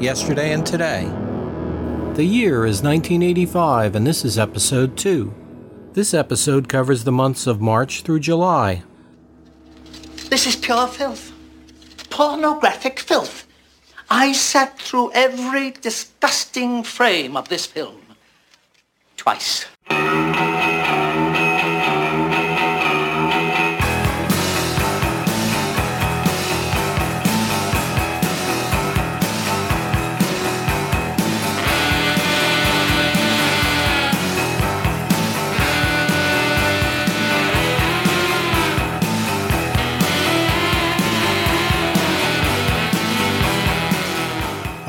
Yesterday and today. The year is 1985, and this is episode 2. This episode covers the months of March through July. This is pure filth. Pornographic filth. I sat through every disgusting frame of this film. Twice.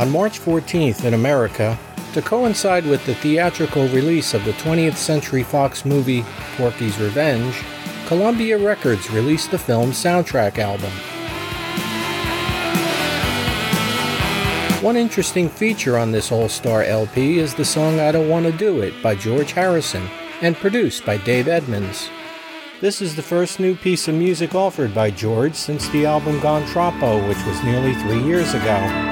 On March 14th in America, to coincide with the theatrical release of the 20th Century Fox movie Porky's Revenge, Columbia Records released the film's soundtrack album. One interesting feature on this All Star LP is the song I Don't Want to Do It by George Harrison and produced by Dave Edmunds. This is the first new piece of music offered by George since the album Gone Troppo, which was nearly three years ago.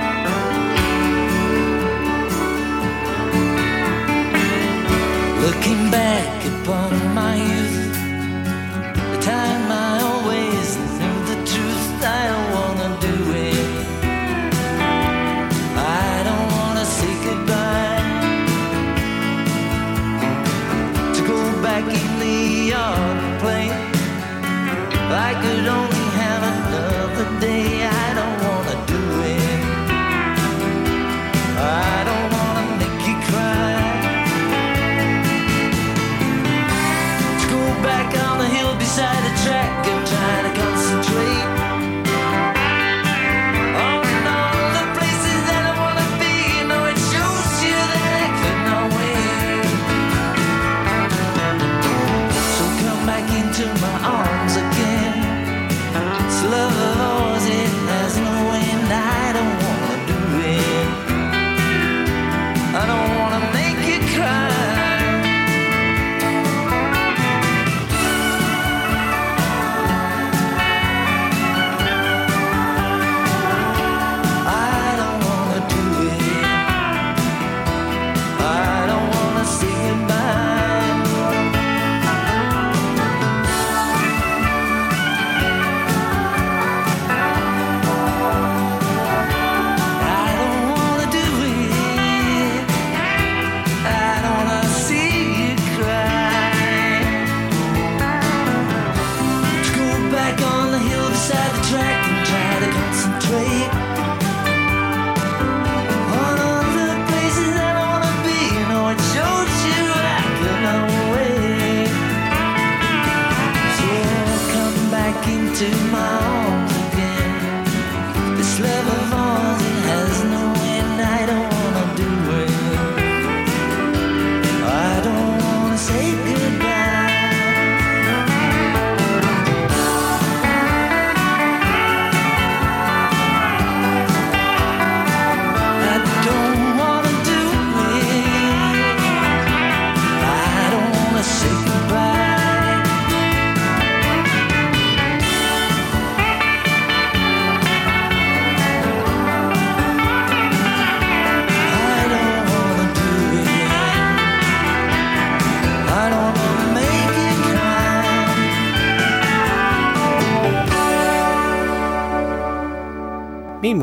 Looking back upon my youth, the time I always knew the truth, I don't wanna do it. I don't wanna say goodbye. To go back in the yard and play, I could only have another day.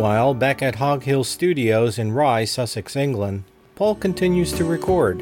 Meanwhile, back at Hog Hill Studios in Rye, Sussex, England, Paul continues to record.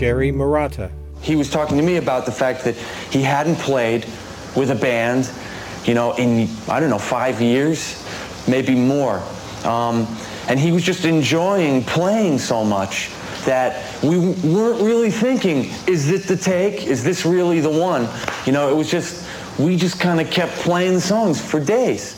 Jerry Marotta. He was talking to me about the fact that he hadn't played with a band, you know, in, I don't know, five years, maybe more. Um, and he was just enjoying playing so much that we weren't really thinking, is this the take? Is this really the one? You know, it was just, we just kind of kept playing songs for days.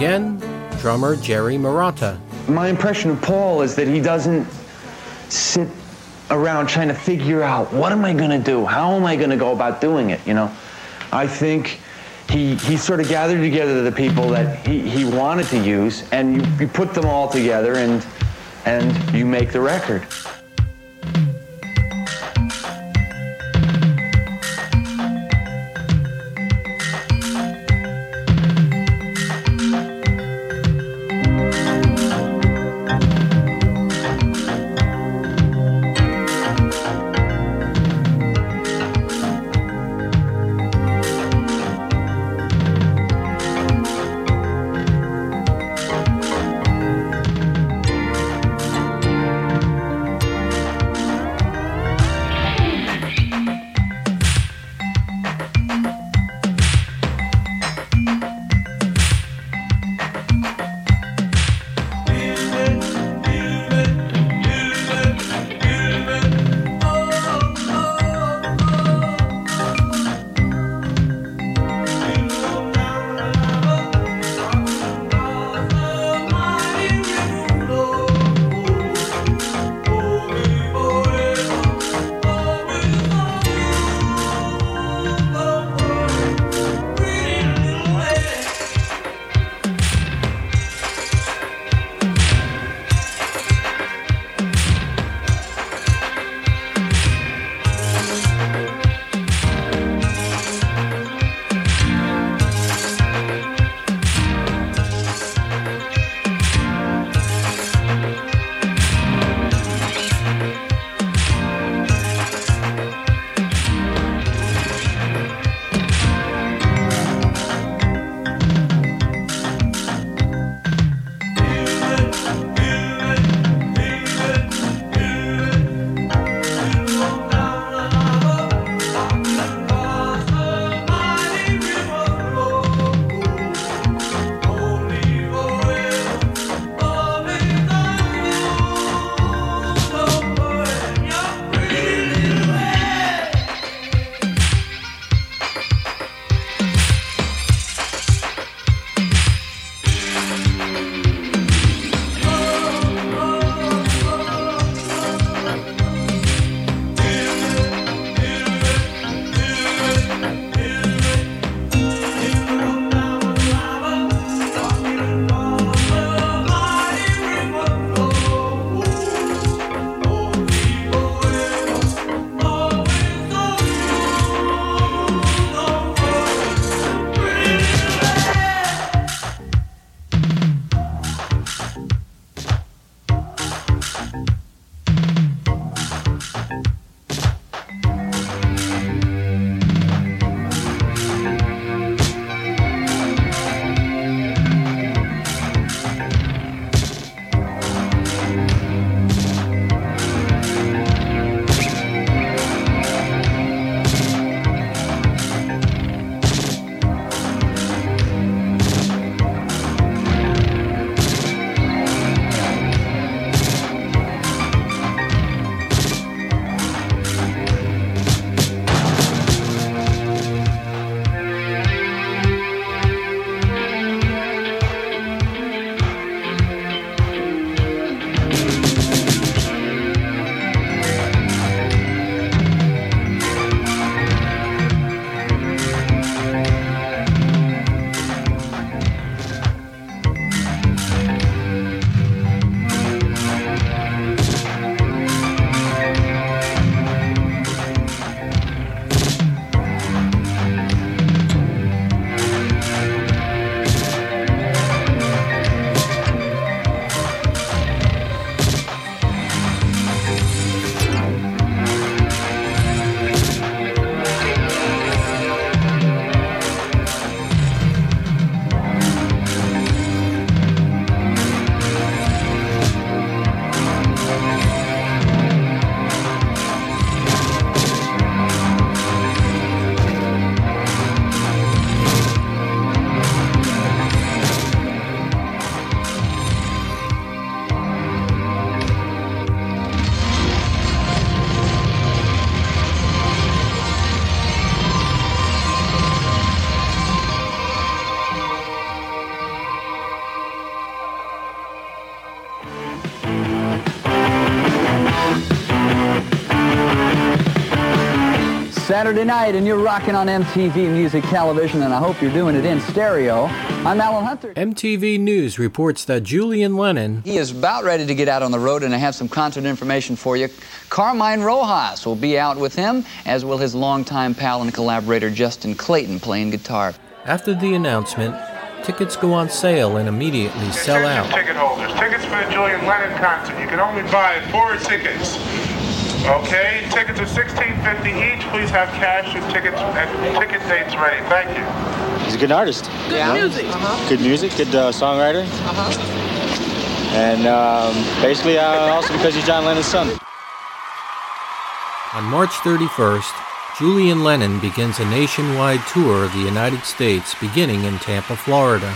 Again, drummer Jerry Marotta. My impression of Paul is that he doesn't sit around trying to figure out what am I going to do? How am I going to go about doing it? You know, I think he, he sort of gathered together the people that he, he wanted to use and you, you put them all together and, and you make the record. Saturday night, and you're rocking on MTV Music Television, and I hope you're doing it in stereo. I'm Alan Hunter. MTV News reports that Julian Lennon He is about ready to get out on the road, and I have some concert information for you. Carmine Rojas will be out with him, as will his longtime pal and collaborator Justin Clayton playing guitar. After the announcement, tickets go on sale and immediately sell out. ticket holders. Tickets for the Julian Lennon concert. You can only buy four tickets. Okay, tickets are sixteen fifty each. Please have cash and tickets and ticket dates ready. Thank you. He's a good artist. Good music. Good music, good uh, songwriter, Uh-huh. and um, basically uh, also because he's John Lennon's son. On March 31st, Julian Lennon begins a nationwide tour of the United States beginning in Tampa, Florida.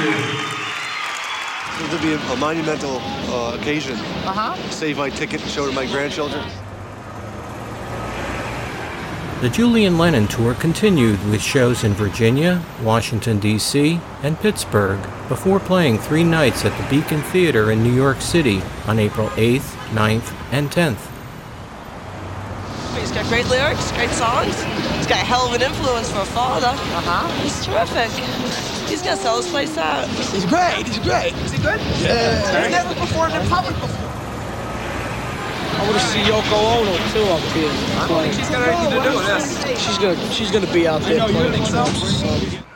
This will be a, a monumental uh, occasion. Uh huh. Save my ticket to show to my grandchildren. The Julian Lennon Tour continued with shows in Virginia, Washington, D.C., and Pittsburgh before playing three nights at the Beacon Theater in New York City on April 8th, 9th, and 10th. He's got great lyrics, great songs. He's got a hell of an influence for a father. Uh-huh. He's terrific. He's gonna sell his place out. He's great. He's great. Is he good? Yeah. He's never performed in public before. I want to see Yoko Ono too up here. I don't think she's got anything to do with this. She's gonna she's gonna be out there. I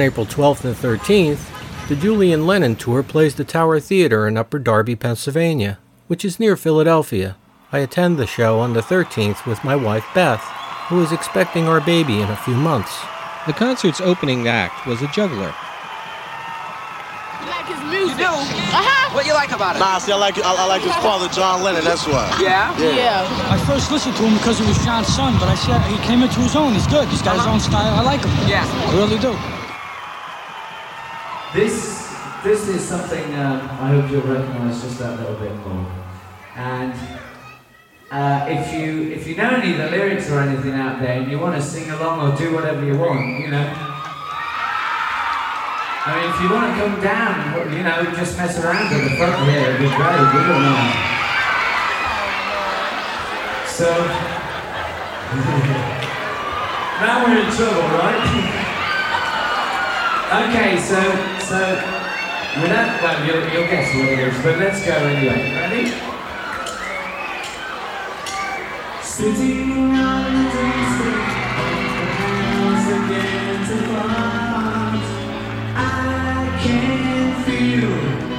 On April 12th and 13th, the Julian Lennon Tour plays the Tower Theater in Upper Darby, Pennsylvania, which is near Philadelphia. I attend the show on the 13th with my wife Beth, who is expecting our baby in a few months. The concert's opening act was a juggler. like his music. You do? Uh-huh. What you like about it? Nah, see, I like I, I like his father, John Lennon. That's why. Yeah? Yeah. I first listened to him because he was John's son, but I said he came into his own. He's good. He's got his own style. I like him. Yeah. I really do. This this is something um, I hope you'll recognise just that little bit more. And uh, if you if you know any of the lyrics or anything out there and you want to sing along or do whatever you want, you know. I mean, if you want to come down, you know, just mess around at the front here, it'd be great. We don't. So now we're in trouble, right? Okay, so so without well, you'll, you'll guess what it is, but let's go anyway. Ready? Sitting on the street, again to find I can feel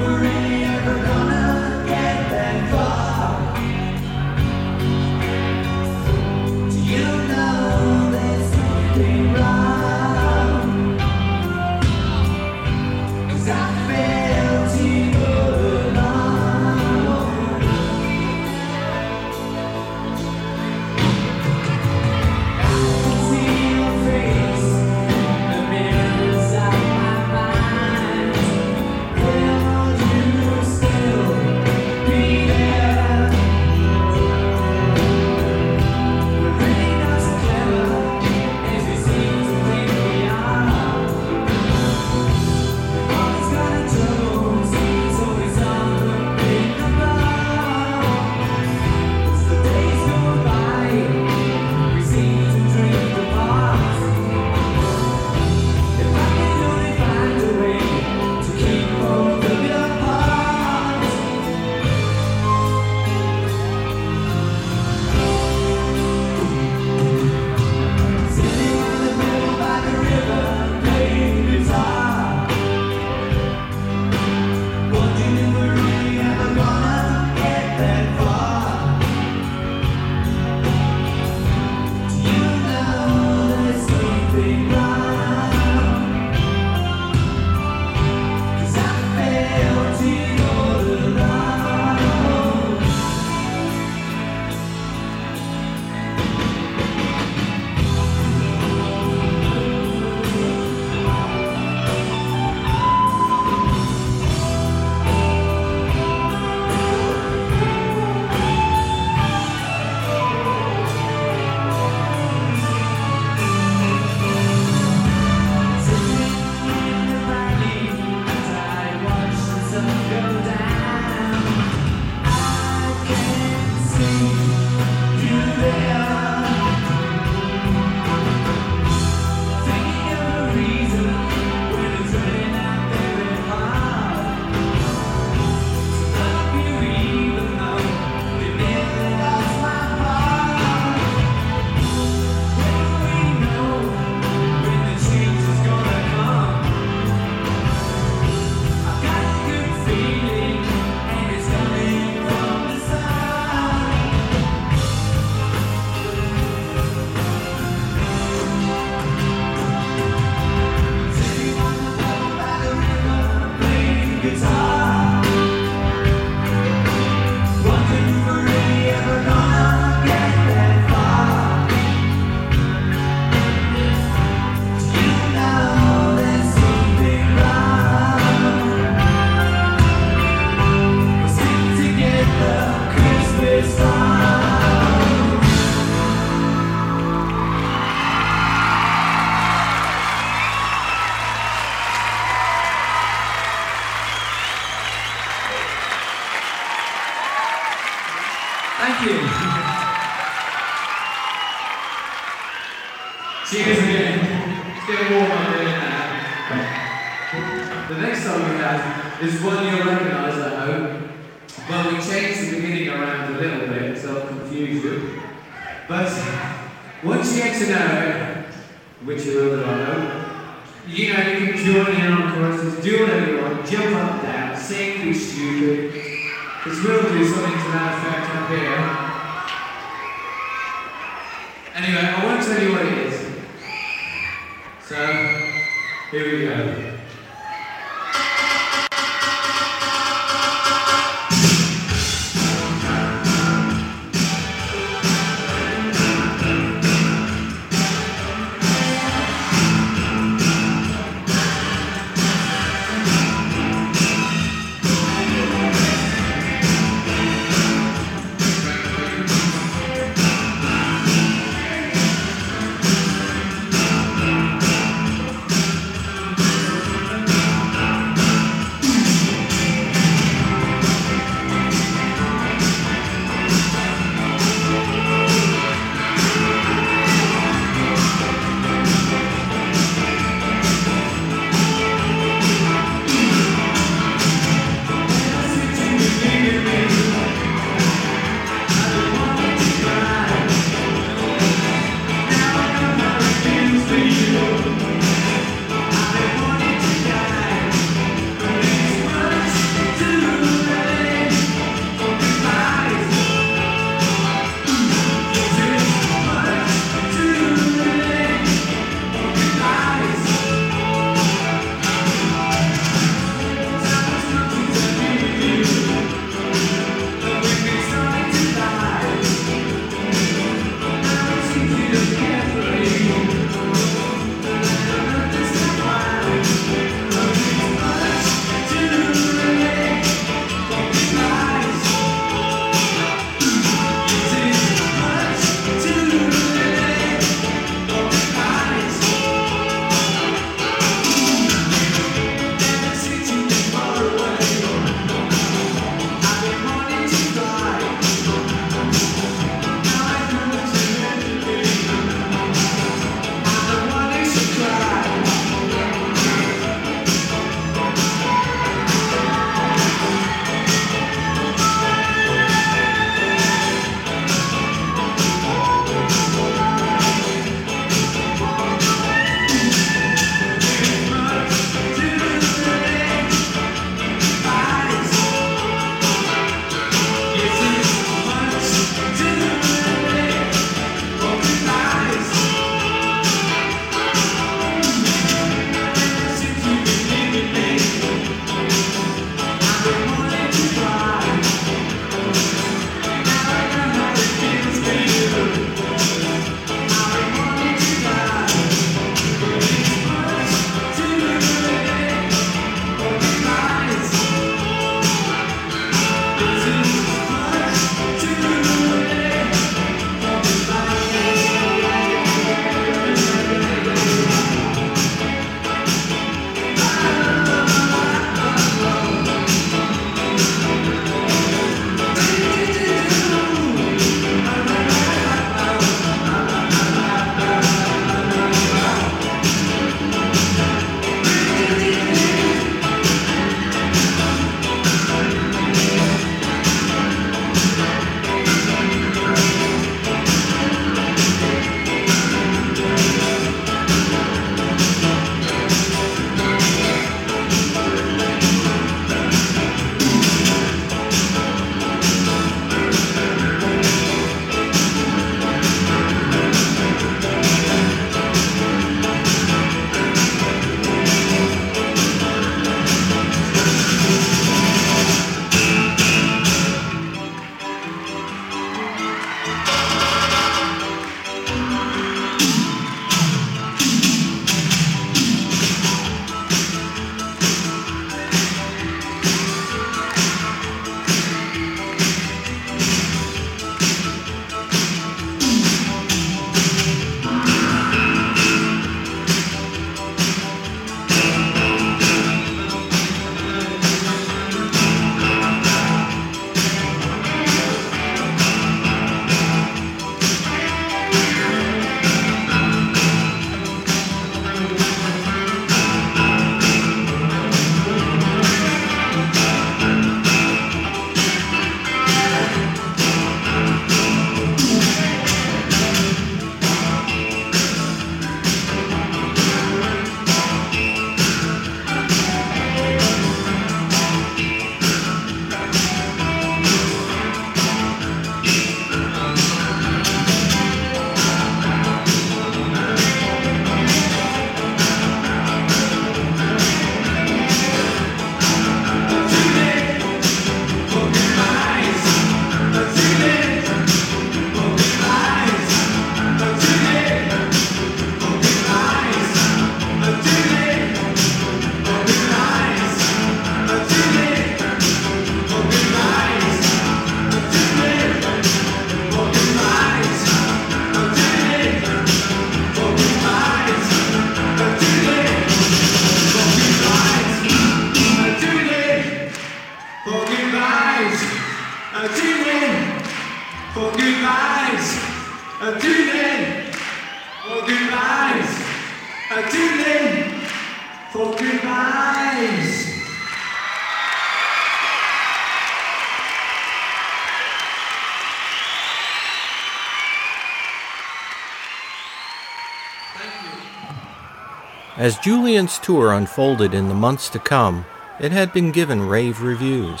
As Julian's tour unfolded in the months to come, it had been given rave reviews.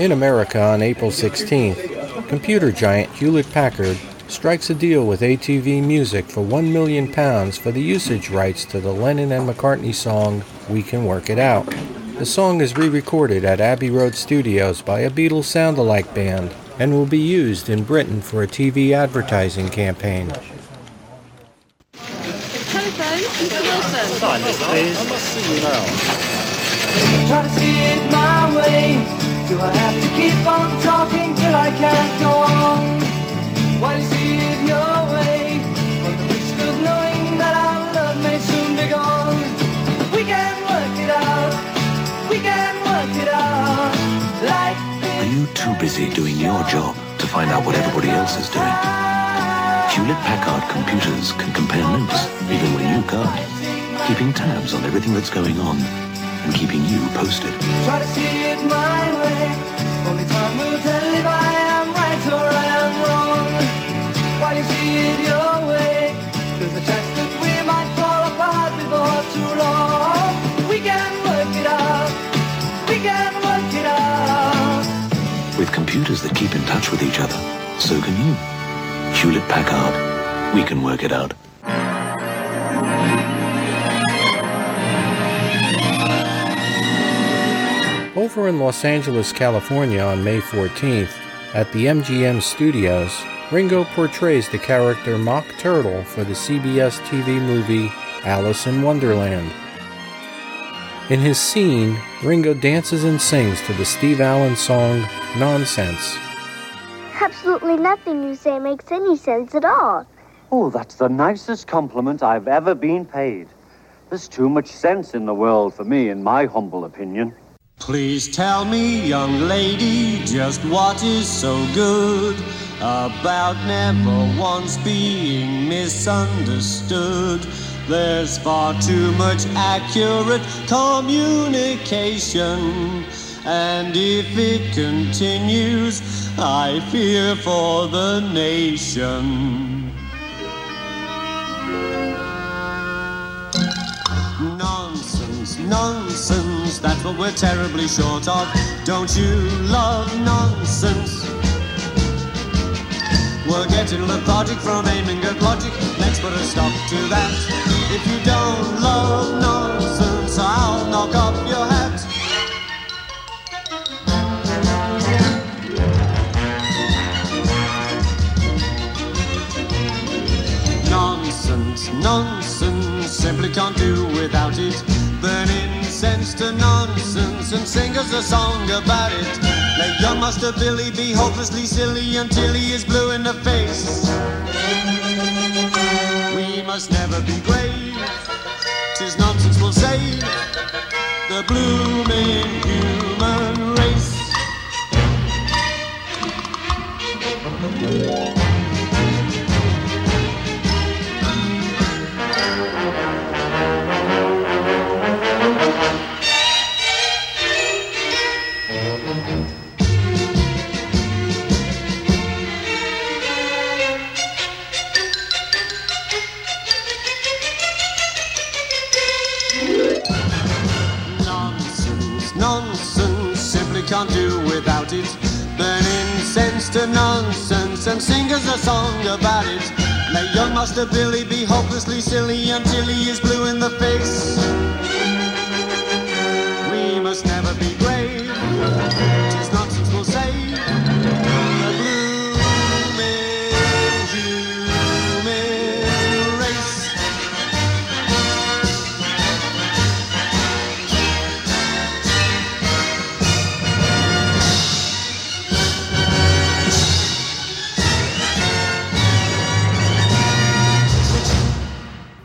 In America on April 16th, computer giant Hewlett Packard strikes a deal with ATV Music for 1 million pounds for the usage rights to the Lennon and McCartney song We Can Work It Out. The song is re-recorded at Abbey Road Studios by a Beatles sound-alike band and will be used in Britain for a TV advertising campaign. Telephone, Mr. Wilson. I must see you now. Try to see it my way. Do I have to keep on talking till I can't go on? Why see it your way? But the risk of knowing that our love may soon be gone. We can work it out. We can work it out. Like Are you too busy doing your job to find out what everybody else is doing? Hewlett Packard computers can compare notes even when you can't, keeping tabs on everything that's going on and keeping you posted. Try to see it my way. Only time will tell if I am right or I am wrong. Why you see it your way? There's a chance that we might fall apart before too long. We can work it out. We can work it out. With computers that keep in touch with each other, so can you. Hewlett Packard. We can work it out. Over in Los Angeles, California on May 14th, at the MGM Studios, Ringo portrays the character Mock Turtle for the CBS TV movie Alice in Wonderland. In his scene, Ringo dances and sings to the Steve Allen song Nonsense. Absolutely nothing you say makes any sense at all. Oh, that's the nicest compliment I've ever been paid. There's too much sense in the world for me, in my humble opinion. Please tell me, young lady, just what is so good about never once being misunderstood. There's far too much accurate communication. And if it continues, I fear for the nation. Nonsense, that's what we're terribly short of. Don't you love nonsense? We're getting lethargic from aiming at logic. Let's put a stop to that. If you don't love nonsense, I'll knock off your hat. Nonsense, nonsense, simply can't do without it. Burn incense to nonsense and sing us a song about it. Let young Master Billy be hopelessly silly until he is blue in the face. We must never be grave, tis nonsense will save the blooming human race. A song about it. Young Master Billy be hopelessly silly until he is blue in the face. We must never be grave,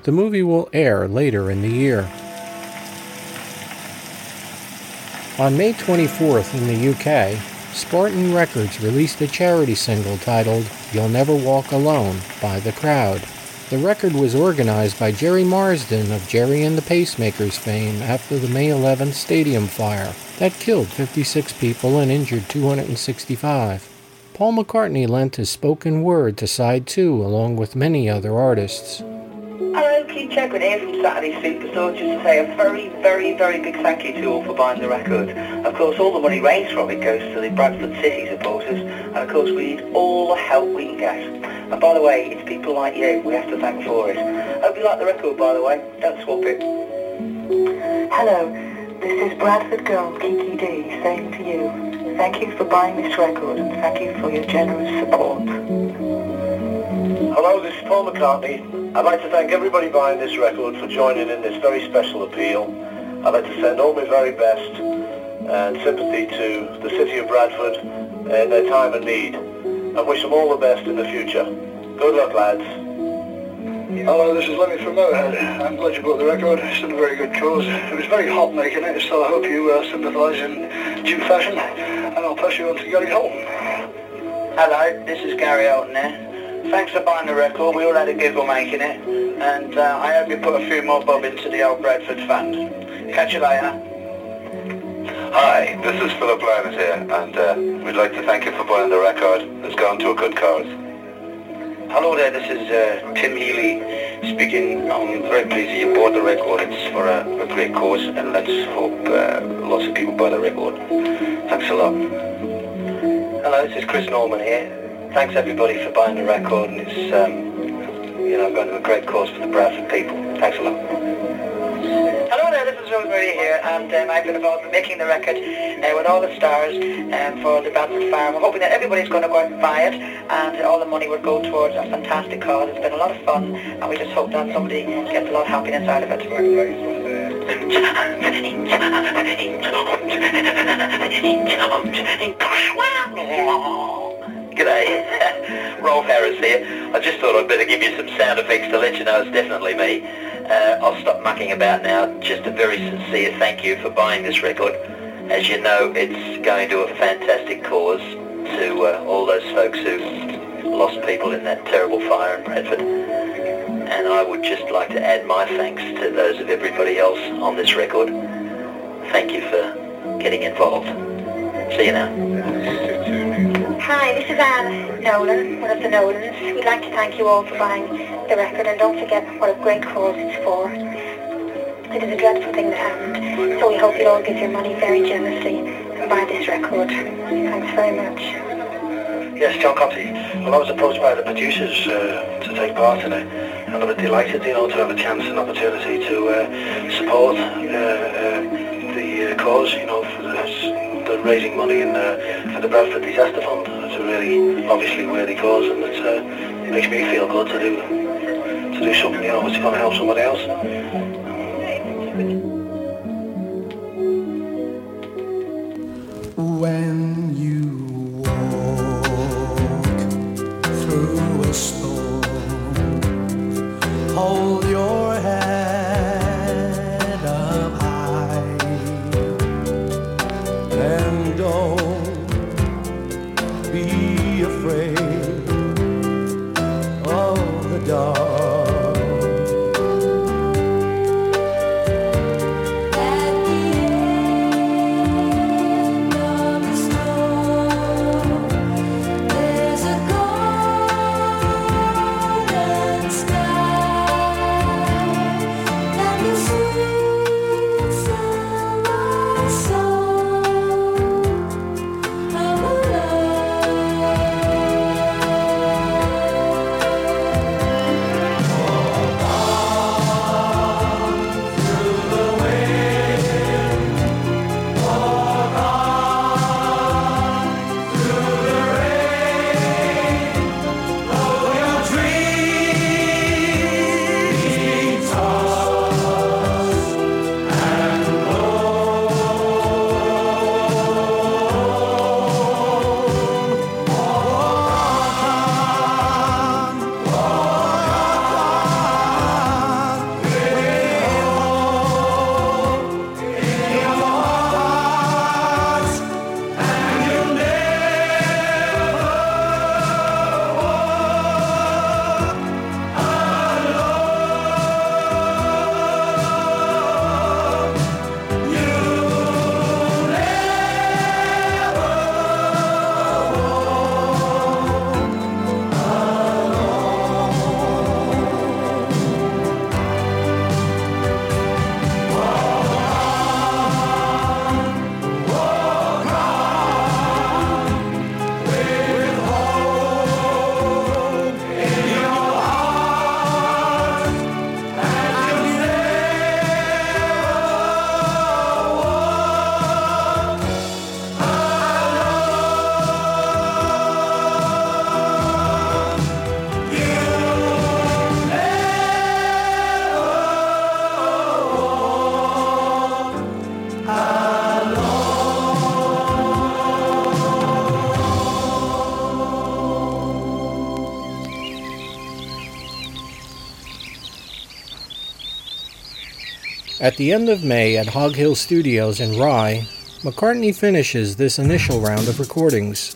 The movie will air later in the year. On May 24th in the UK, Spartan Records released a charity single titled You'll Never Walk Alone by The Crowd. The record was organized by Gerry Marsden of Gerry and the Pacemakers fame after the May 11th stadium fire that killed 56 people and injured 265. Paul McCartney lent his spoken word to side two along with many other artists. Quickly check in here from Saturday Superstore just to say a very, very, very big thank you to all for buying the record. Of course, all the money raised from it goes to the Bradford City supporters, and of course we need all the help we can get. And by the way, it's people like you we have to thank for it. Hope you like the record, by the way. Don't swap it. Hello, this is Bradford girl Kiki Dee saying to you, thank you for buying this record and thank you for your generous support. Hello, this is Paul McCartney. I'd like to thank everybody buying this record for joining in this very special appeal. I'd like to send all my very best and sympathy to the city of Bradford in their time of need and wish them all the best in the future. Good luck, lads. Hello, this is Lemmy from Motorhead. I'm glad you bought the record. It's in a very good cause. It was very hot making it, so I hope you uh, sympathise in due fashion. And I'll pass you on to Gary Holton. Hello, this is Gary Olton here. Thanks for buying the record. We all had a giggle making it. And uh, I hope you put a few more bob into the old Bradford fund. Catch you later. Hi, this is Philip Lynott here, and uh, we'd like to thank you for buying the record. It's gone to a good cause. Hello there, this is uh, Tim Healy speaking. I'm very pleased that you bought the record. It's for a, a great cause and let's hope uh, lots of people buy the record. Thanks a lot. Hello, this is Chris Norman here. Thanks everybody for buying the record and it's, um, you know, going to a great cause for the Bradford people. Thanks a lot. Hello there, this is Rosemary here, and um, I've been involved in making the record uh, with all the stars um, for the Bradford Farm. We're hoping that everybody's going to go out and buy it, and all the money will go towards a fantastic cause. It's been a lot of fun, and we just hope that somebody gets a lot of happiness out of it. G'day, Rolf Harris here. I just thought I'd better give you some sound effects to let you know it's definitely me. Uh, I'll stop mucking about now. Just a very sincere thank you for buying this record. As you know, it's going to a fantastic cause to uh, all those folks who lost people in that terrible fire in Bradford. And I would just like to add my thanks to those of everybody else on this record. Thank you for getting involved. See you now. Hi, this is Anne Nolan, one of the Nolans. We'd like to thank you all for buying the record and don't forget what a great cause it's for. It is a dreadful thing that happened, so we hope you'll all give your money very generously and buy this record. Thanks very much. Yes, John Conteh. Well, I was approached by the producers uh, to take part in it, and I was delighted, you know, to have a chance and opportunity to uh, support uh, uh, the uh, cause, you know, for the, the raising money in, uh, for the Bradford Disaster Fund. It's a really, obviously, worthy cause, and it uh, makes me feel good to do to do something, you know, is going to help somebody else. When you walk through a storm, hold be afraid At the end of May at Hog Hill Studios in Rye, McCartney finishes this initial round of recordings.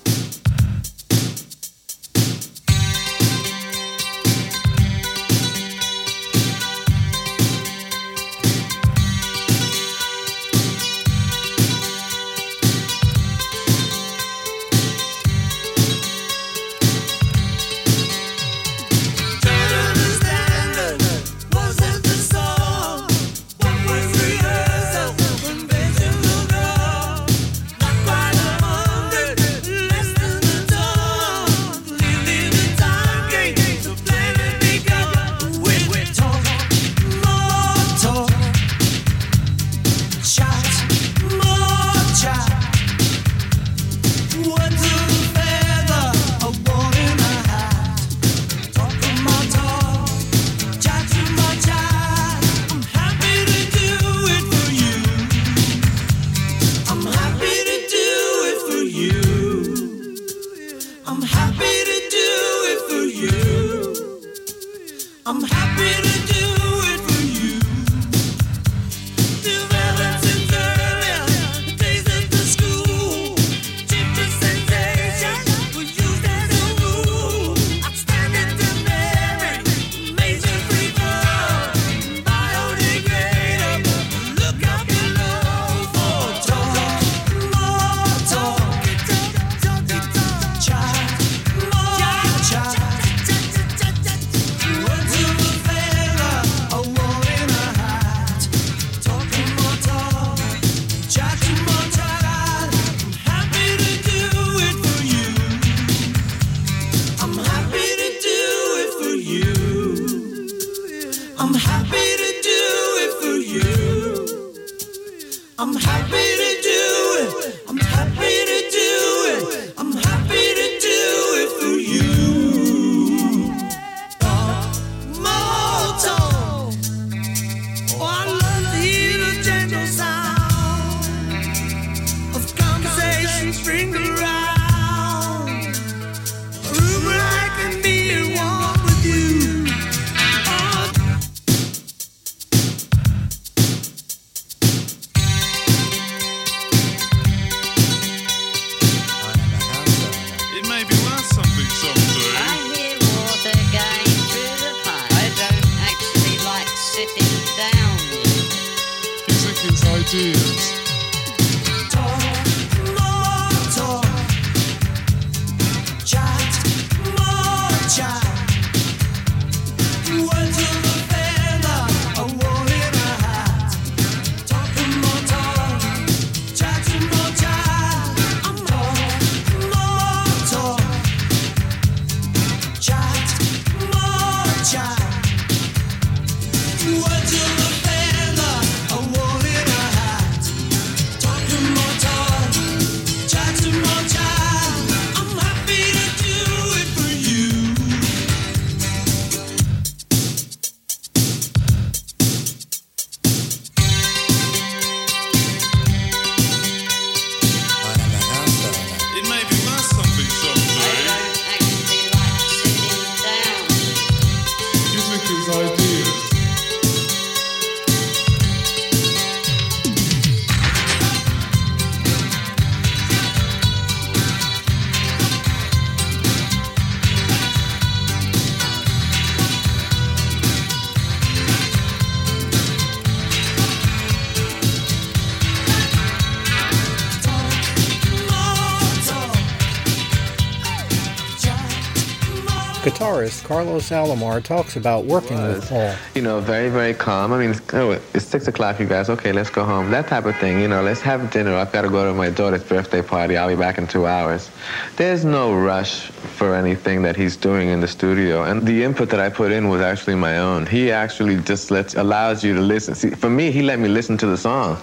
Carlos Alomar talks about working with Paul. You know, very, very calm. I mean, it's, oh, it's six o'clock, you guys. Okay, let's go home. That type of thing. You know, let's have dinner. I've got to go to my daughter's birthday party. I'll be back in two hours. There's no rush for anything that he's doing in the studio. And the input that I put in was actually my own. He actually just lets, allows you to listen. See, for me, he let me listen to the song.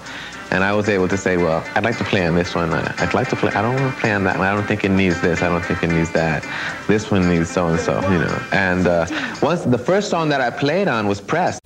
And I was able to say, well, I'd like to play on this one. I'd like to play, I don't want to play on that one. I don't think it needs this. I don't think it needs that. This one needs so and so, you know. And uh, once the first song that I played on was Press.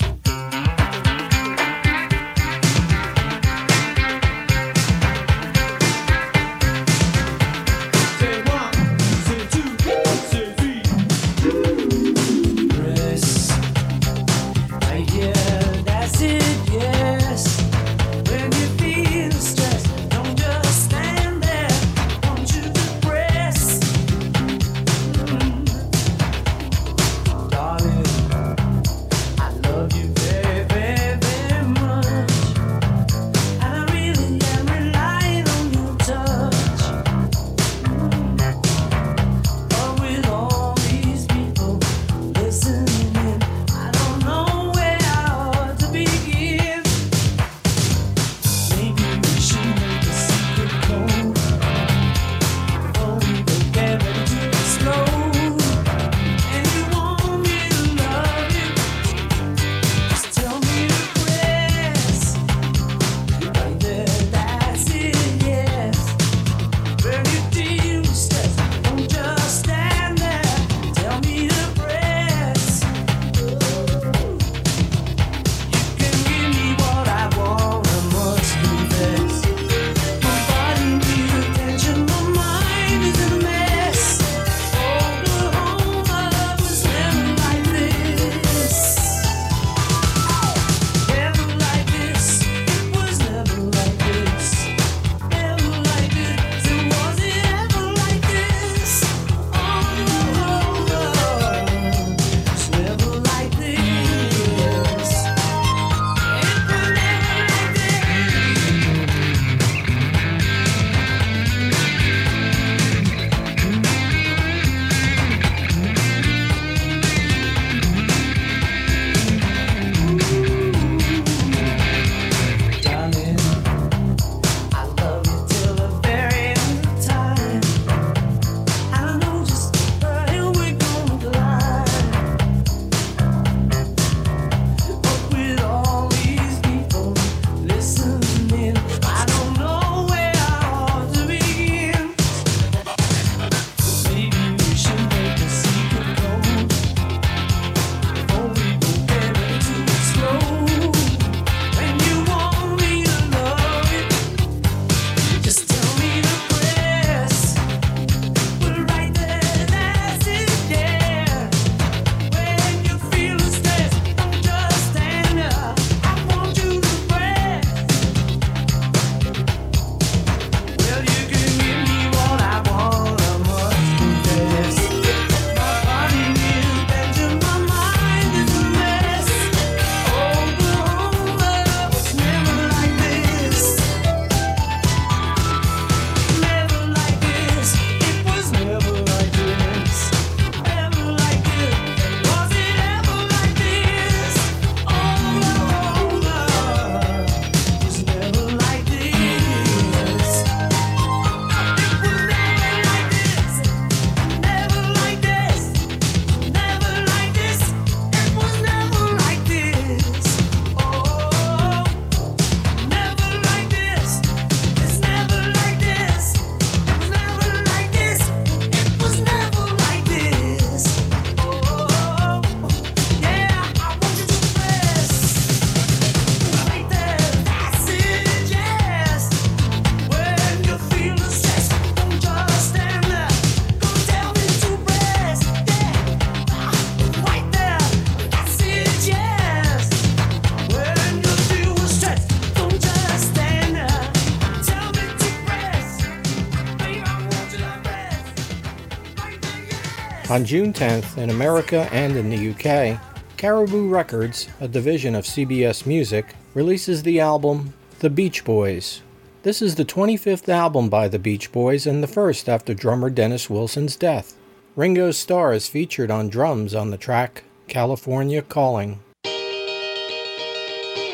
On June 10th, in America and in the UK, Caribou Records, a division of CBS Music, releases the album The Beach Boys. This is the 25th album by the Beach Boys and the first after drummer Dennis Wilson's death. Ringo Starr is featured on drums on the track California Calling.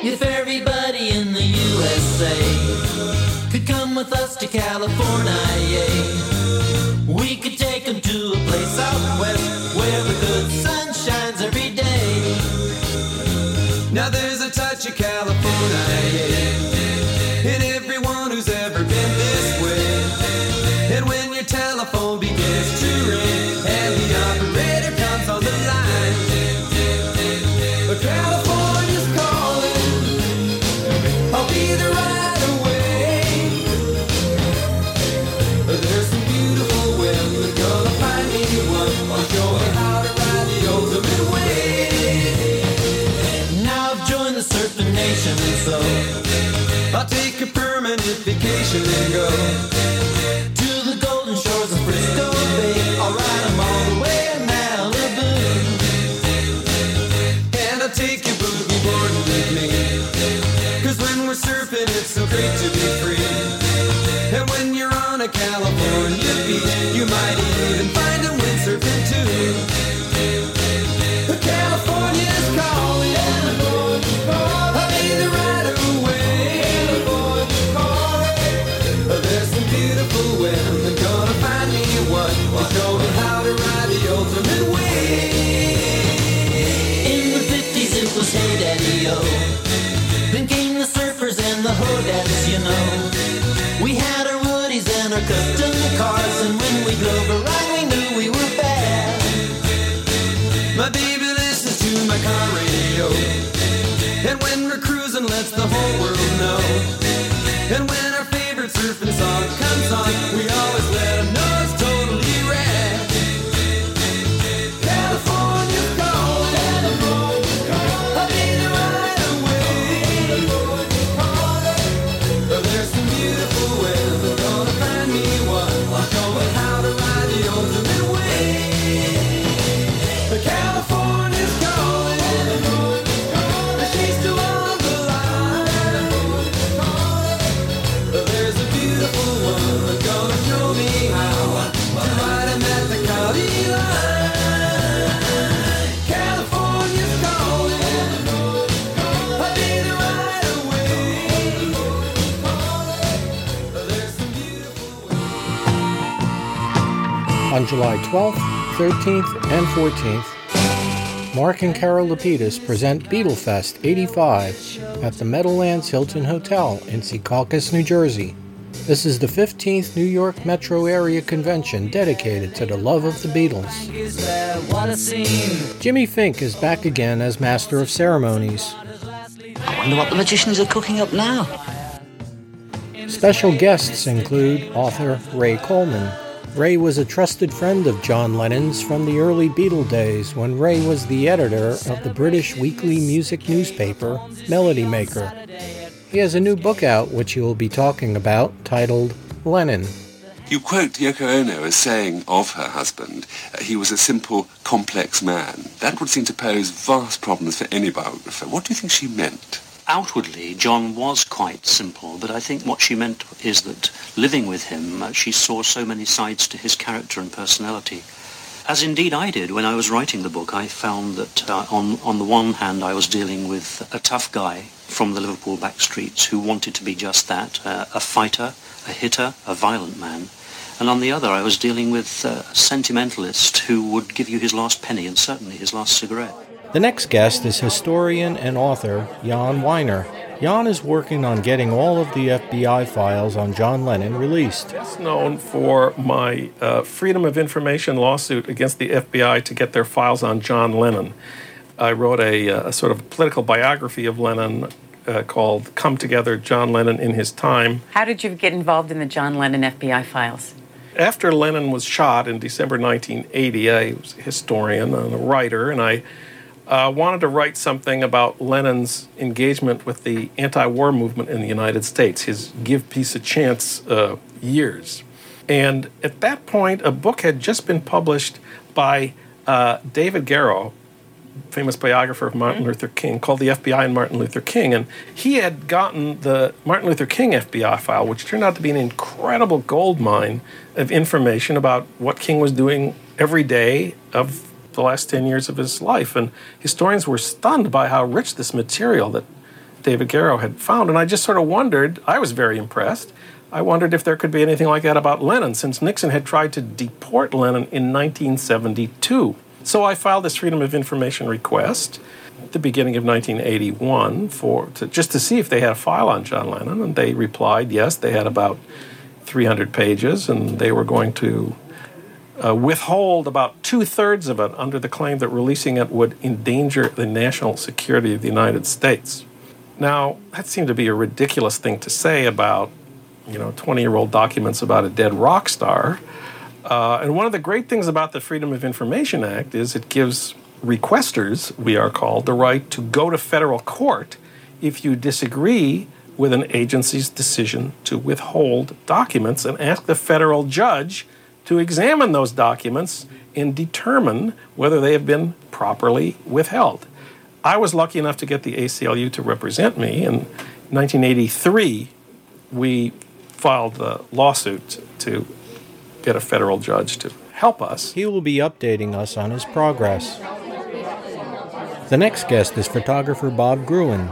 If everybody in the USA could come with us to California, we could take them place out west where the vacation We had our woodies and our custom cars, and when we drove around we knew we were bad. My baby listens to my car radio. And when we're cruising, lets the whole world know. And when our favorite surfing song comes on, we always On July 12th, 13th, and 14th, Mark and Carol Lapidos present Beatlefest 85 at the Meadowlands Hilton Hotel in Secaucus, New Jersey. This is the 15th New York metro area convention dedicated to the love of the Beatles. Is that what a scene? Jimmy Fink is back again as Master of Ceremonies. I wonder what the magicians are cooking up now. Special guests include author Ray Coleman. Ray was a trusted friend of John Lennon's from the early Beatle days when Ray was the editor of the British weekly music newspaper Melody Maker. He has a new book out which he will be talking about titled Lennon. You quote Yoko Ono as saying of her husband, uh, he was a simple, complex man. That would seem to pose vast problems for any biographer. What do you think she meant? Outwardly, John was quite simple, but I think what she meant is that living with him, uh, she saw so many sides to his character and personality. As indeed I did when I was writing the book, I found that uh, on, on the one hand I was dealing with a tough guy from the Liverpool back streets who wanted to be just that, uh, a fighter, a hitter, a violent man. And on the other, I was dealing with uh, a sentimentalist who would give you his last penny and certainly his last cigarette. The next guest is historian and author Jon Wiener. Jan is working on getting all of the FBI files on John Lennon released. best known for my uh, Freedom of Information lawsuit against the FBI to get their files on John Lennon. I wrote a, uh, a sort of political biography of Lennon uh, called Come Together John Lennon in His Time. How did you get involved in the John Lennon FBI files? After Lennon was shot in December 1980, I was a historian and a writer, and I uh, wanted to write something about Lennon's engagement with the anti war movement in the United States, his give peace a chance uh, years. And at that point, a book had just been published by uh, David Garrow, famous biographer of Martin Luther King, called The FBI and Martin Luther King. And he had gotten the Martin Luther King FBI file, which turned out to be an incredible gold mine of information about what King was doing every day of the last 10 years of his life. And historians were stunned by how rich this material that David Garrow had found. And I just sort of wondered, I was very impressed. I wondered if there could be anything like that about Lennon, since Nixon had tried to deport Lennon in 1972. So I filed this Freedom of Information request at the beginning of 1981 for to, just to see if they had a file on John Lennon, and they replied yes, they had about 300 pages, and they were going to uh, withhold about two thirds of it under the claim that releasing it would endanger the national security of the United States. Now, that seemed to be a ridiculous thing to say about, you know, 20 year old documents about a dead rock star. Uh, and one of the great things about the Freedom of Information Act is it gives requesters, we are called, the right to go to federal court if you disagree with an agency's decision to withhold documents and ask the federal judge to examine those documents and determine whether they have been properly withheld. I was lucky enough to get the ACLU to represent me. In 1983, we filed the lawsuit to get a federal judge to help us. He will be updating us on his progress. The next guest is photographer Bob Gruen.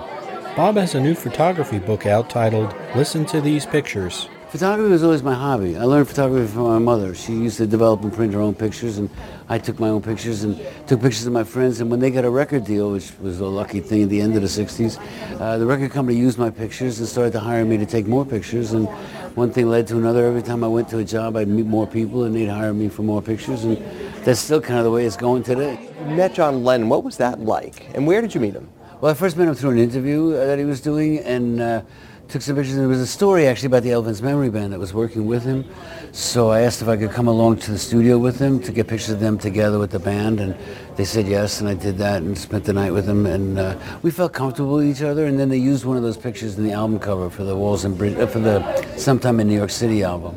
Bob has a new photography book out titled Listen to These Pictures. Photography was always my hobby. I learned photography from my mother. She used to develop and print her own pictures, and I took my own pictures and took pictures of my friends. And when they got a record deal, which was a lucky thing at the end of the 60s, uh, the record company used my pictures and started to hire me to take more pictures. And one thing led to another. Every time I went to a job, I'd meet more people, and they'd hire me for more pictures. And that's still kind of the way it's going today. You met John Lennon. What was that like? And where did you meet him? Well, I first met him through an interview uh, that he was doing, and uh, took some pictures. There was a story actually about the Elephant's Memory Band that was working with him. So I asked if I could come along to the studio with him to get pictures of them together with the band, and they said yes, and I did that and spent the night with them, and uh, we felt comfortable with each other. And then they used one of those pictures in the album cover for the Walls and Bridge, uh, for the Sometime in New York City album.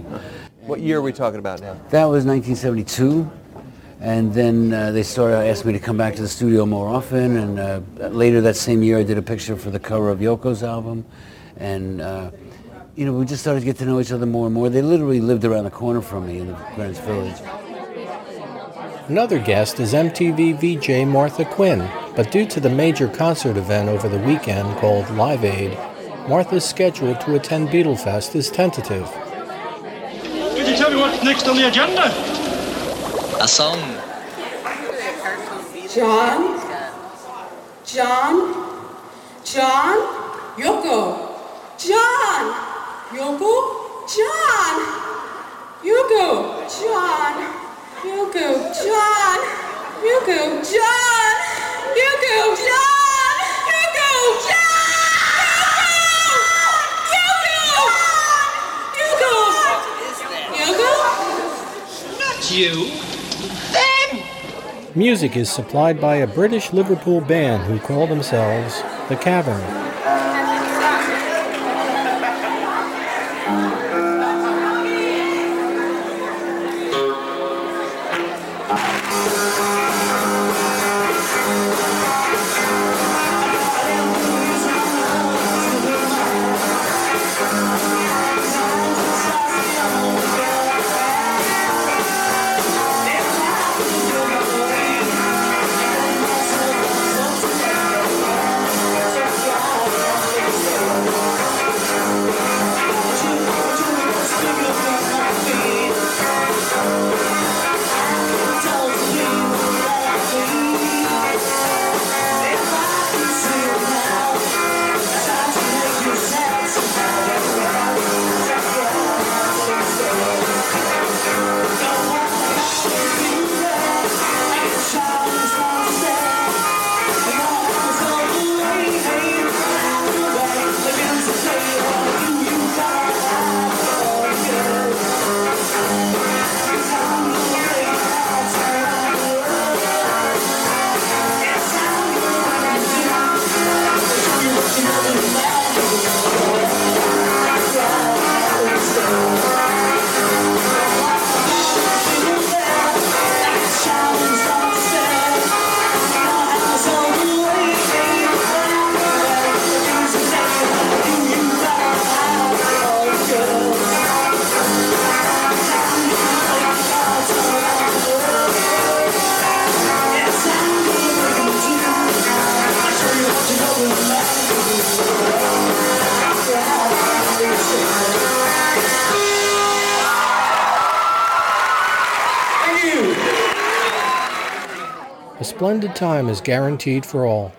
What year are we talking about now? That was 1972. And then uh, they started asking me to come back to the studio more often. And uh, later that same year, I did a picture for the cover of Yoko's album. And uh, you know, we just started to get to know each other more and more. They literally lived around the corner from me in the Greenwich Village. Another guest is MTV VJ Martha Quinn, but due to the major concert event over the weekend called Live Aid, Martha's schedule to attend Beatlefest is tentative. Could you tell me what's next on the agenda? A song. John, John, John, Yoko, John, Yoko, John, Yoko, John, Yoko, John, Yoko, John, Yoko, John, Yoko, John, Yoko, Yoko, Not you. Music is supplied by a British Liverpool band who call themselves The Cavern. Splendid time is guaranteed for all.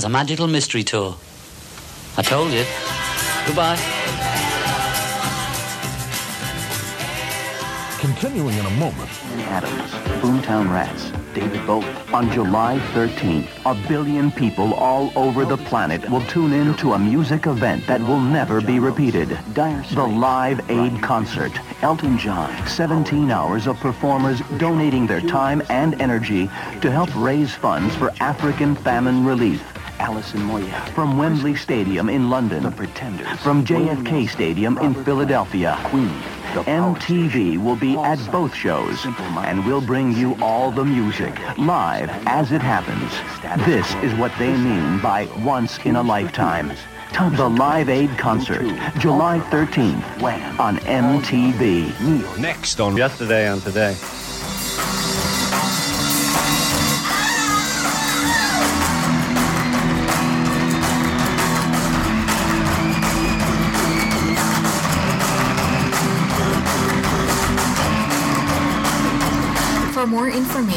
Was a magical mystery tour. I told you. Goodbye. Continuing in a moment. Adams, Boomtown Rats, David Bowie. On July 13th, a billion people all over the planet will tune in to a music event that will never be repeated. The Live Aid Concert. Elton John. 17 hours of performers donating their time and energy to help raise funds for African famine relief. Alison Moyet. From Wembley Stadium in London. The Pretenders. From JFK Stadium in Philadelphia. Queen. MTV will be at both shows and we'll bring you all the music live as it happens. This is what they mean by once in a lifetime. The Live Aid Concert, July 13th on MTV. Next on Yesterday and Today.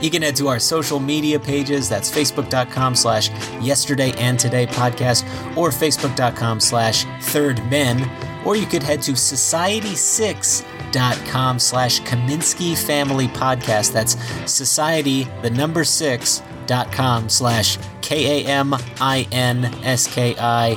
You can head to our social media pages. That's facebook.com slash yesterday and today podcast or facebook.com slash third men. Or you could head to society6.com slash Kaminsky Family Podcast. That's society, the number six, dot com slash K A M I N S K I